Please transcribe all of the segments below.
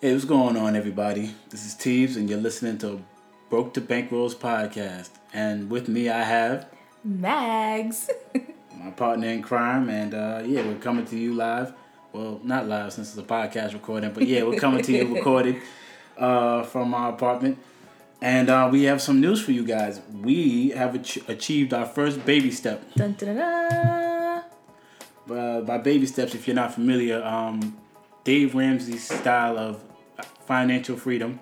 Hey, what's going on, everybody? This is Teves, and you're listening to Broke to Bankrolls podcast. And with me, I have Mags. my partner in crime, and uh, yeah, we're coming to you live. Well, not live since it's a podcast recording, but yeah, we're coming to you recorded uh, from our apartment. And uh, we have some news for you guys. We have ach- achieved our first baby step. dun, dun, dun. Uh, by baby steps, if you're not familiar, um, Dave Ramsey's style of financial freedom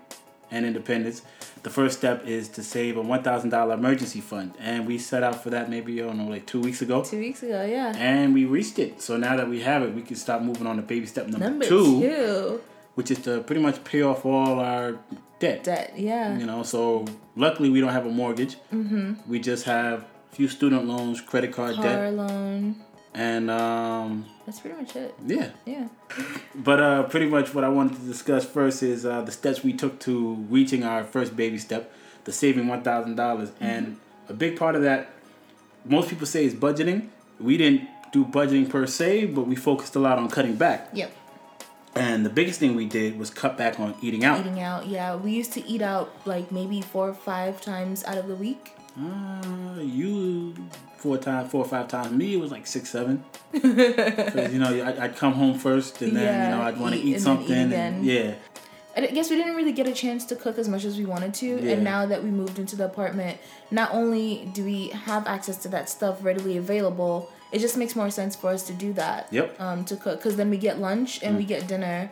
and independence. The first step is to save a one thousand dollar emergency fund, and we set out for that maybe I don't know like two weeks ago, Two weeks ago, yeah. and we reached it. So now that we have it, we can start moving on to baby step number, Number two, two. which is to pretty much pay off all our debt. Debt, yeah. You know, so luckily we don't have a mortgage. Mm-hmm. We just have a few student loans, credit card Car debt, loan. And um, That's pretty much it. yeah. Yeah. But uh, pretty much what I wanted to discuss first is uh, the steps we took to reaching our first baby step, the saving one thousand dollars, and a big part of that, most people say is budgeting. We didn't do budgeting per se, but we focused a lot on cutting back. Yep. And the biggest thing we did was cut back on eating out. Eating out, yeah. We used to eat out like maybe four or five times out of the week. Uh, you four times, four or five times. Me, it was like six, seven. Because you know, I, I'd come home first, and then you know I'd want to eat eat and then eat something. and, yeah. I guess we didn't really get a chance to cook as much as we wanted to. Yeah. And now that we moved into the apartment, not only do we have access to that stuff readily available, it just makes more sense for us to do that. Yep. Um, to cook, because then we get lunch and we get dinner,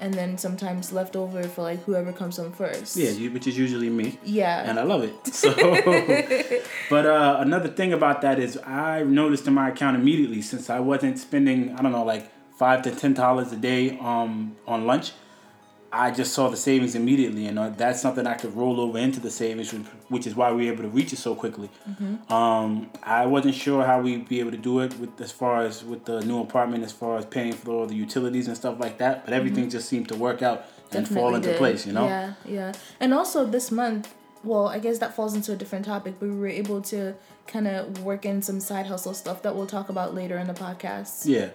and then sometimes leftover for like whoever comes home first. Yeah, you, which is usually me. Yeah. and I love it. So, but uh, another thing about that is I noticed in my account immediately since I wasn't spending I don't know like five to ten dollars a day um on lunch. I just saw the savings immediately, and uh, that's something I could roll over into the savings, which- is why we were able to reach it so quickly. Um, I wasn't sure how we'd be able to do it with as far as with the new apartment, as far as paying for all the utilities and stuff like that. But everything just seemed to work out and fall into did. place, you know. Yeah, yeah. And also this month, well, I guess that falls into a different topic, but we were able to kind of work in some side hustle stuff that we'll talk about later in the podcast. Yeah.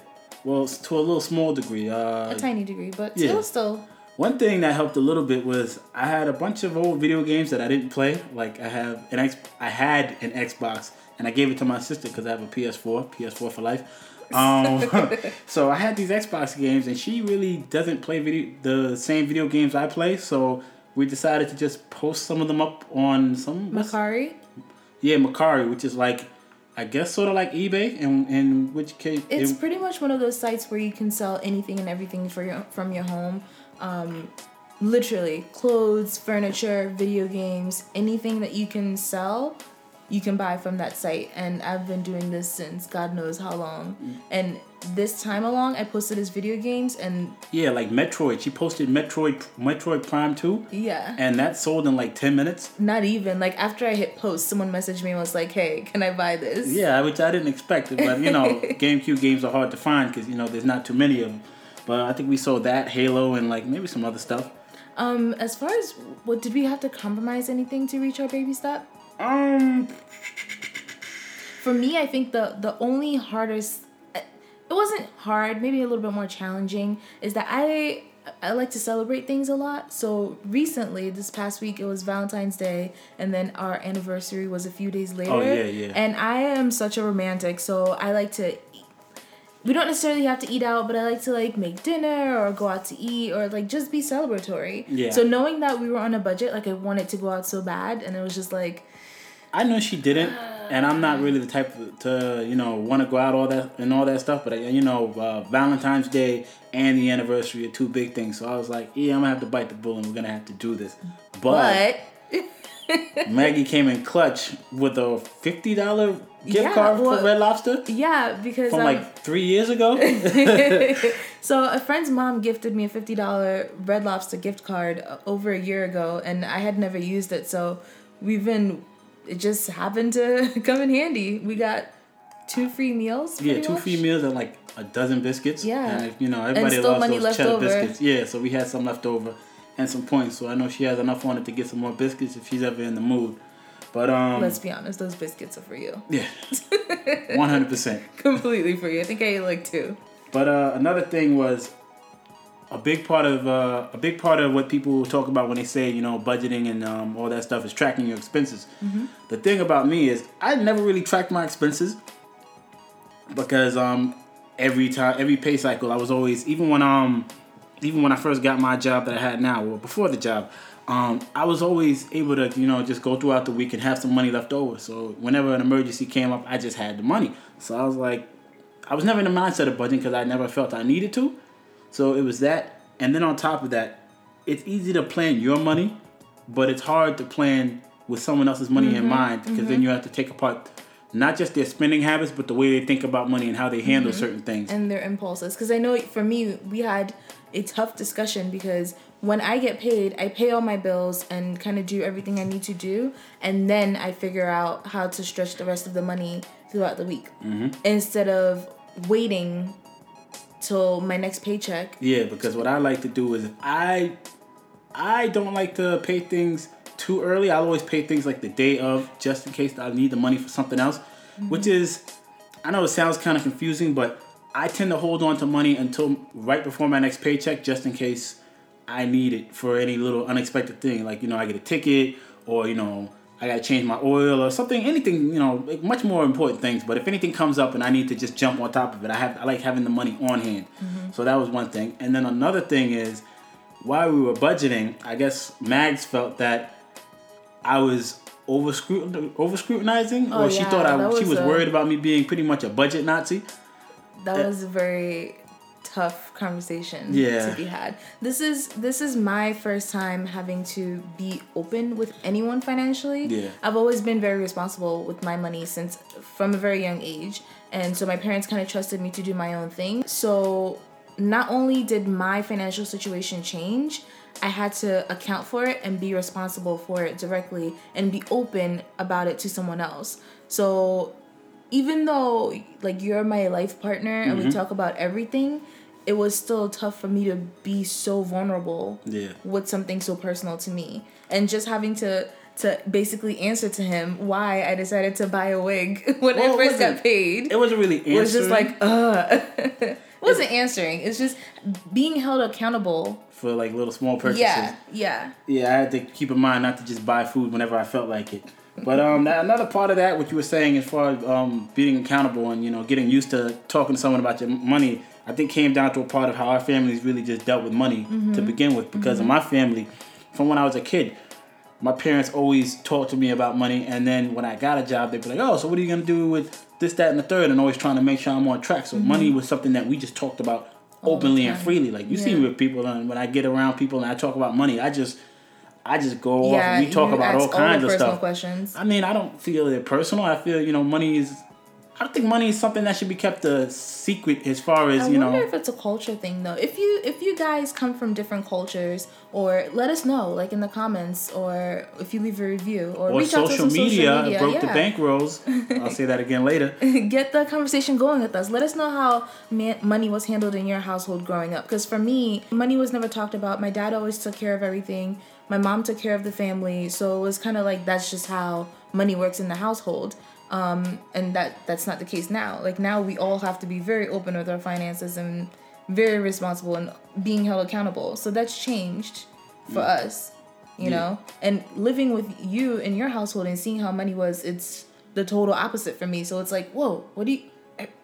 Well, to a little small degree. Uh, A tiny degree, but yeah. still, still. One thing that helped a little bit was I had a bunch of old video games that I didn't play. Like I have an X, I had an Xbox, and I gave it to my sister because I have a PS4, PS4 for life. Um, so I had these Xbox games, and she really doesn't play video the same video games I play. So we decided to just post some of them up on some Mercari. yeah Mercari, which is like I guess sort of like eBay, in in which case It's it- pretty much one of those sites where you can sell anything and everything for your from your home. Um, literally, clothes, furniture, video games, anything that you can sell, you can buy from that site. And I've been doing this since God knows how long. And this time along, I posted his video games, and yeah like Metroid. She posted Metroid Metroid Prime Two. yeah. and that sold in like 10 minutes Not even like after I hit post, someone messaged me and was like, "Hey, can I buy this?" yeah which i didn't expect but you know gamecube games are hard to find because you know there's not too many of them but i think we saw that halo and like maybe some other stuff Um, as far as what did we have to compromise anything to reach our baby step? um For me, I think the the only hardest it wasn't hard, maybe a little bit more challenging is that I I like to celebrate things a lot. So recently, this past week, it was Valentine's Day, and then our anniversary was a few days later. Oh, yeah, yeah. And I am such a romantic, so I like to. We don't necessarily have to eat out, but I like to like make dinner or go out to eat or like just be celebratory. Yeah. So knowing that we were on a budget, like I wanted to go out so bad, and it was just like, i know she didn't and i'm not really the type to you know want to go out all that and all that stuff but you know uh, valentine's day and the anniversary are two big things so i was like yeah i'm gonna have to bite the bullet and we're gonna have to do this but, but maggie came in clutch with a $50 gift Yeah, card well, for red lobster yeah, because from um, like three years ago So a friend's mom gifted me a fifty dollar Red Lobster gift card uh, over a year ago, and I had never used it. So we've been. It just happened to come in handy. We got two free meals. Yeah, two much. free meals and like a dozen biscuits. Yeah. And you know, everybody loves those cheddar over. biscuits. Yeah, so we had some left over and some points. So I know she has enough on it to get some more biscuits if she's ever in the mood. But um Let's be honest, those biscuits are for you. yeah. One hundred percent. Completely for you. I think I ate like two. But uh another thing was a big part of uh, a big part of what people talk about when they say you know budgeting and um, all that stuff is tracking your expenses. Mm-hmm. The thing about me is I never really tracked my expenses because um every time every pay cycle I was always even when um even when I first got my job that I had now or before the job um, I was always able to, you know, just go throughout the week and have some money left over. So whenever an emergency came up, I just had the money. So I was like, I was never in the mindset of budgeting because I never felt I needed to. So it was that. And then on top of that, it's easy to plan your money, but it's hard to plan with someone else's money Mm-hmm, in mind because then you have to take apart not just their spending habits, but the way they think about money and how they handle Mm-hmm. certain things. and their impulses. Because I know for me, we had a tough discussion because when I get paid, I pay all my bills and kind of do everything I need to do, and then I figure out how to stretch the rest of the money throughout the week mm-hmm. instead of waiting till my next paycheck. Yeah, because what I like to do is I I don't like to pay things too early. I always pay things like the day of, just in case I need the money for something else. Which mm-hmm. is, I know it sounds kind of confusing, but I tend to hold on to money until right before my next paycheck, just in case I need it for any little unexpected thing. Like you know, I get a ticket, or you know, I gotta change my oil or something. Anything you know, like much more important things. But if anything comes up and I need to just jump on top of it, I have I like having the money on hand. Mm-hmm. So that was one thing. And then another thing is while we were budgeting, I guess Mags felt that I was over over scrutinizing, Oh, or she yeah, thought I that she was was a- worried about me being pretty much a budget Nazi. That Uh, was a very tough conversation Yeah. to be had. This is this is my first time having to be open with anyone financially. Yeah. I've always been very responsible with my money since from a very young age. And so my parents kind of trusted me to do my own thing. So not only did my financial situation change, I had to account for it and be responsible for it directly and be open about it to someone else. So even though like you're my life partner and Mm-hmm. we talk about everything, it was still tough for me to be so vulnerable Yeah. with something so personal to me. And just having to to basically answer to him why I decided to buy a wig when Well, I first got paid. It wasn't really answering. It was just like, uh it wasn't answering. It's just being held accountable. for like little small purchases. Yeah, yeah. Yeah, I had to keep in mind not to just buy food whenever I felt like it. But um, that, another part of that, what you were saying as far as um, being accountable and you know getting used to talking to someone about your money, I think came down to a part of how our families really just dealt with money to begin with. Because in my family, from when I was a kid, my parents always talked to me about money, and then when I got a job, they'd be like, "Oh, so what are you gonna do with this, that, and the third? And always trying to make sure I'm on track. So money was something that we just talked about openly and freely. Like you see me with people, and when I get around people and I talk about money, I just I just go off and we talk about all kinds the of stuff. questions. I mean, I don't feel it personal. I feel you know money is. I don't think money is something that should be kept a secret as far as I you know. I wonder if it's a culture thing though. If you if you guys come from different cultures, or let us know like in the comments, or if you leave a review, or, Or reach out to us on media, social media. broke the yeah. bank rolls. I'll say that again later. Get the conversation going with us. Let us know how man- money was handled in your household growing up. Because for me, money was never talked about. My dad always took care of everything. My mom took care of the family, so it was kind of like that's just how money works in the household. Um, and that that's not the case now. Like now, we all have to be very open with our finances and very responsible and being held accountable. So that's changed for us, you Yeah. know. And living with you in your household and seeing how money was, it's the total opposite for me. So it's like, whoa, what do you?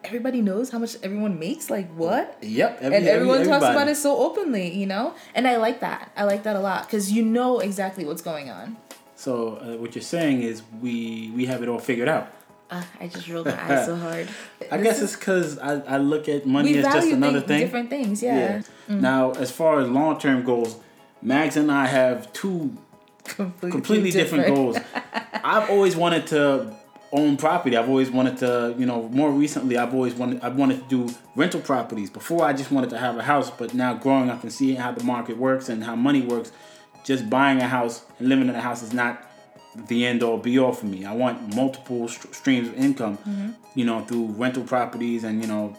Everybody knows how much everyone makes. Like what? Yep. every- and every- everyone talks about it so openly, you know. And I like that. I like that a lot because you know exactly what's going on. So uh, what you're saying is we we have it all figured out. Uh, I just rolled my eyes so hard. I This guess is- it's because I, I look at money as just another thi- thing. different things. Yeah, Mm. Now, as far as long term goals, Mags and I have two completely, completely different, goals. I've always wanted to own property. I've always wanted to, you know, more recently I've always wanted I wanted to do rental properties. Before I just wanted to have a house, but now growing up and seeing how the market works and how money works, just buying a house and living in a house is not the end all be all for me. I want multiple st- streams of income, you know, through rental properties and, you know,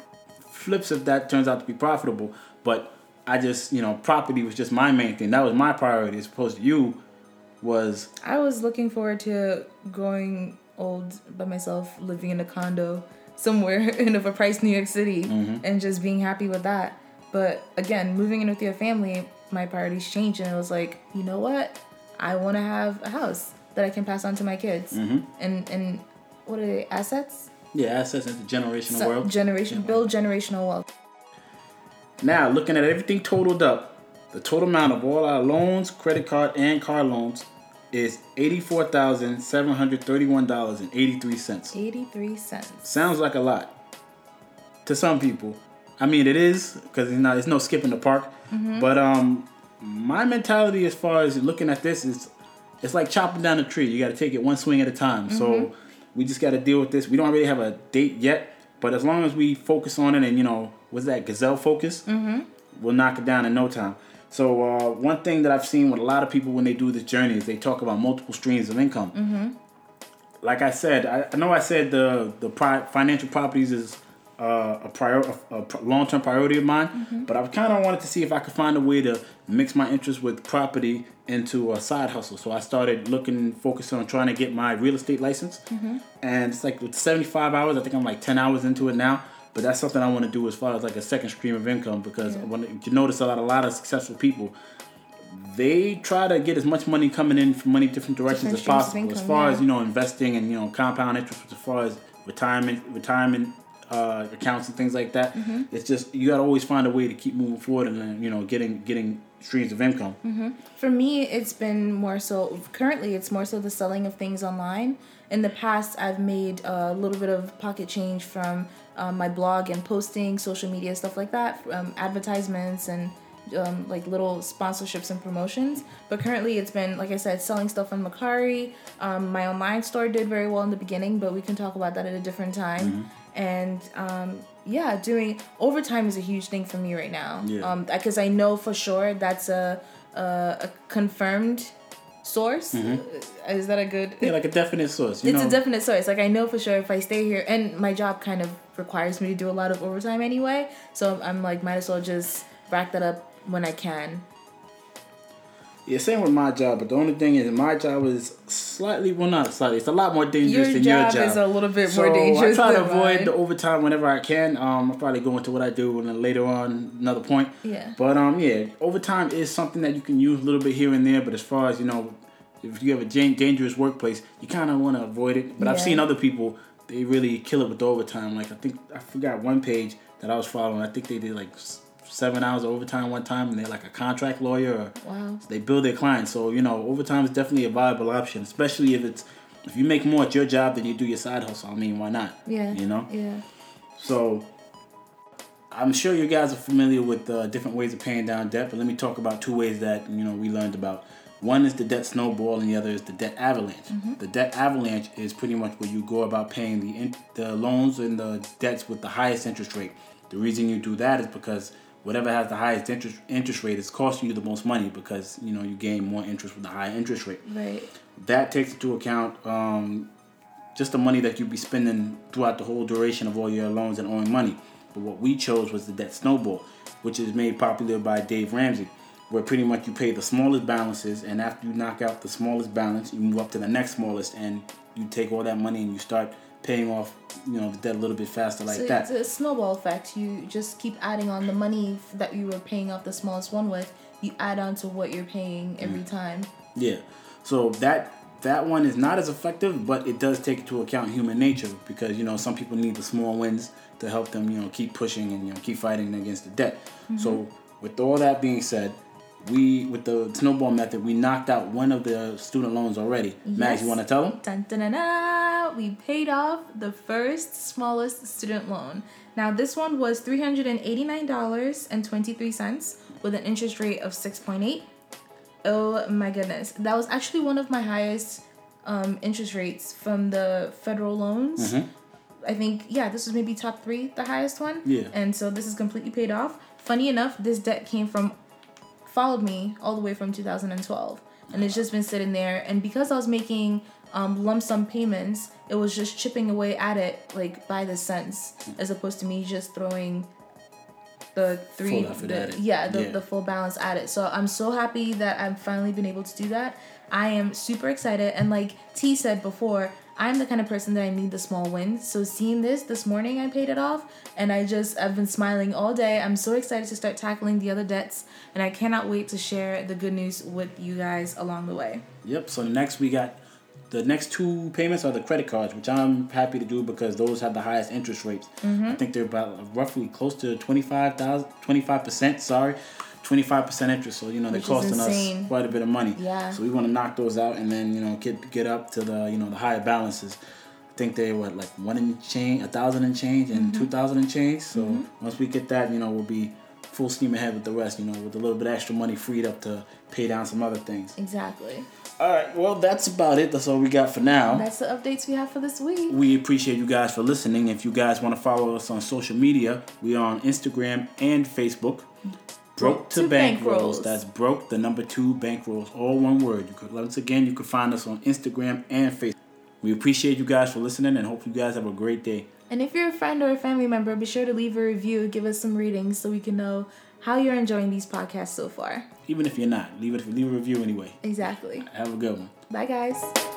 flips if that turns out to be profitable. But I just, you know, property was just my main thing. That was my priority as opposed to you was I was looking forward to growing old by myself, living in a condo somewhere in overpriced New York City, Mm-hmm. and just being happy with that. But again, moving in with your family, my priorities changed, and it was like, you know what? I want to have a house that I can pass on to my kids, Mm-hmm. and and what are they assets? Yeah, assets into generational So- world. generation build generational wealth. Now, looking at everything totaled up, the total amount of all our loans, credit card, and car loans is eighty-four thousand seven hundred thirty-one dollars and eighty-three cents. Eighty three cents. Sounds like a lot to some people. I mean, it is because you know there's no skipping the park. But um, my mentality as far as looking at this is, it's like chopping down a tree. You got to take it one swing at a time. So we just got to deal with this. We don't really have a date yet, but as long as we focus on it and you know, what's that gazelle focus? Mm-hmm. We'll knock it down in no time. So uh, one thing that I've seen with a lot of people when they do this journey is they talk about multiple streams of income like I said, I, I know I said the the pri- financial properties is uh, a prior a, a long term priority of mine, but I kind of wanted to see if I could find a way to mix my interest with property into a side hustle. So I started looking, focusing on trying to get my real estate license, and it's like with seventy five hours. I think I'm like ten hours into it now. But that's something I want to do as far as like a second stream of income because when you notice a lot, a lot of successful people, they try to get as much money coming in from many different directions Different as possible. as far yeah. as you know, investing and you know compound interest, as far as retirement, retirement uh, accounts and things like that. Mm-hmm. It's just you gotta always find a way to keep moving forward and then you know getting getting streams of income. Mm-hmm. For me, it's been more so. Currently, it's more so the selling of things online. In the past, I've made a little bit of pocket change from um, my blog and posting, social media stuff like that, um, advertisements and um, like little sponsorships and promotions. But currently, it's been like I said, selling stuff on Mercari. Um, my online store did very well in the beginning, but we can talk about that at a different time. And um, yeah, doing overtime is a huge thing for me right now. Yeah. Um, because I know for sure that's a a, a confirmed source. Is that a good? Yeah, like a definite source. You it's know, a definite source. Like I know for sure if I stay here, and my job kind of requires me to do a lot of overtime anyway. So I'm like, might as well just rack that up when I can. Yeah, same with my job. But the only thing is, my job is slightly well, not slightly. It's a lot more dangerous Your than job, your job. is a little bit So more dangerous. I try to avoid mine. the overtime whenever I can. Um, I'll probably go into what I do and then later on another point. Yeah. But um, yeah, overtime is something that you can use a little bit here and there. But as far as you know, if you have a dangerous workplace, you kind of want to avoid it. But I've seen other people they really kill it with the overtime. Like I think I forgot one page that I was following. I think they did like seven hours of overtime one time, and they're like a contract lawyer. Or, Wow. they build their clients. So you know, overtime is definitely a viable option, especially if it's if you make more at your job than you do your side hustle. I mean, why not? Yeah. You know. Yeah. So I'm sure you guys are familiar with uh, different ways of paying down debt, but let me talk about two ways that you know we learned about. One is the debt snowball, and the other is the debt avalanche. The debt avalanche is pretty much where you go about paying the in- the loans and the debts with the highest interest rate. The reason you do that is because whatever has the highest interest interest rate is costing you the most money because you know you gain more interest with the high interest rate Right. that takes into account um, just the money that you'd be spending throughout the whole duration of all your loans and owing money. But what we chose was the debt snowball, which is made popular by Dave Ramsey, where pretty much you pay the smallest balances, and after you knock out the smallest balance, you move up to the next smallest, and you take all that money and you start paying off, you know, the debt a little bit faster like so that. it's a snowball effect. You just keep adding on the money that you were paying off the smallest one with. You add on to what you're paying Mm. every time. Yeah. So that that one is not as effective, but it does take into account human nature because you know some people need the small wins to help them you know keep pushing and you know keep fighting against the debt. So with all that being said, we with the snowball method we knocked out one of the student loans already. Mags, you want to tell them? Dun, dun, dun, dun. We paid off the first smallest student loan. Now this one was three hundred and eighty nine dollars and twenty three cents with an interest rate of six point eight. Oh my goodness, that was actually one of my highest um, interest rates from the federal loans. Mhm. I think yeah, this was maybe top three, the highest one. Yeah. And so this is completely paid off. Funny enough, this debt came from followed me all the way from 2012 and it's just been sitting there and because i was making um, lump sum payments it was just chipping away at it like by the cents as opposed to me just throwing the three the- yeah, the, Yeah. the full balance at it so i'm so happy that i've finally been able to do that i am super excited and like t said before I'm the kind of person that I need the small wins. So seeing this this morning, I paid it off, and I just I've been smiling all day. I'm so excited to start tackling the other debts, and I cannot wait to share the good news with you guys along the way. Yep. So next we got the next two payments are the credit cards, which I'm happy to do because those have the highest interest rates. Mm-hmm. I think they're about roughly close to 25,000, 25%, sorry. 25% interest, so you know they're Which costing us quite a bit of money. Yeah. So we want to knock those out and then you know get get up to the you know the higher balances. I think they what like one and change, a thousand and change, Mm-hmm. and two thousand and change. So once we get that, you know we'll be full steam ahead with the rest. You know with a little bit extra money freed up to pay down some other things. Exactly. All right, well that's about it. That's all we got for now. That's the updates we have for this week. We appreciate you guys for listening. If you guys want to follow us on social media, we are on Instagram and Facebook. Broke to to Bankrolls. Rolls. That's broke the number two bank rolls. All one word. You could once again you can find us on Instagram and Facebook. We appreciate you guys for listening and hope you guys have a great day. And if you're a friend or a family member, be sure to leave a review, give us some ratings so we can know how you're enjoying these podcasts so far. Even if you're not, leave it leave a review anyway. Exactly. Have a good one. Bye, guys.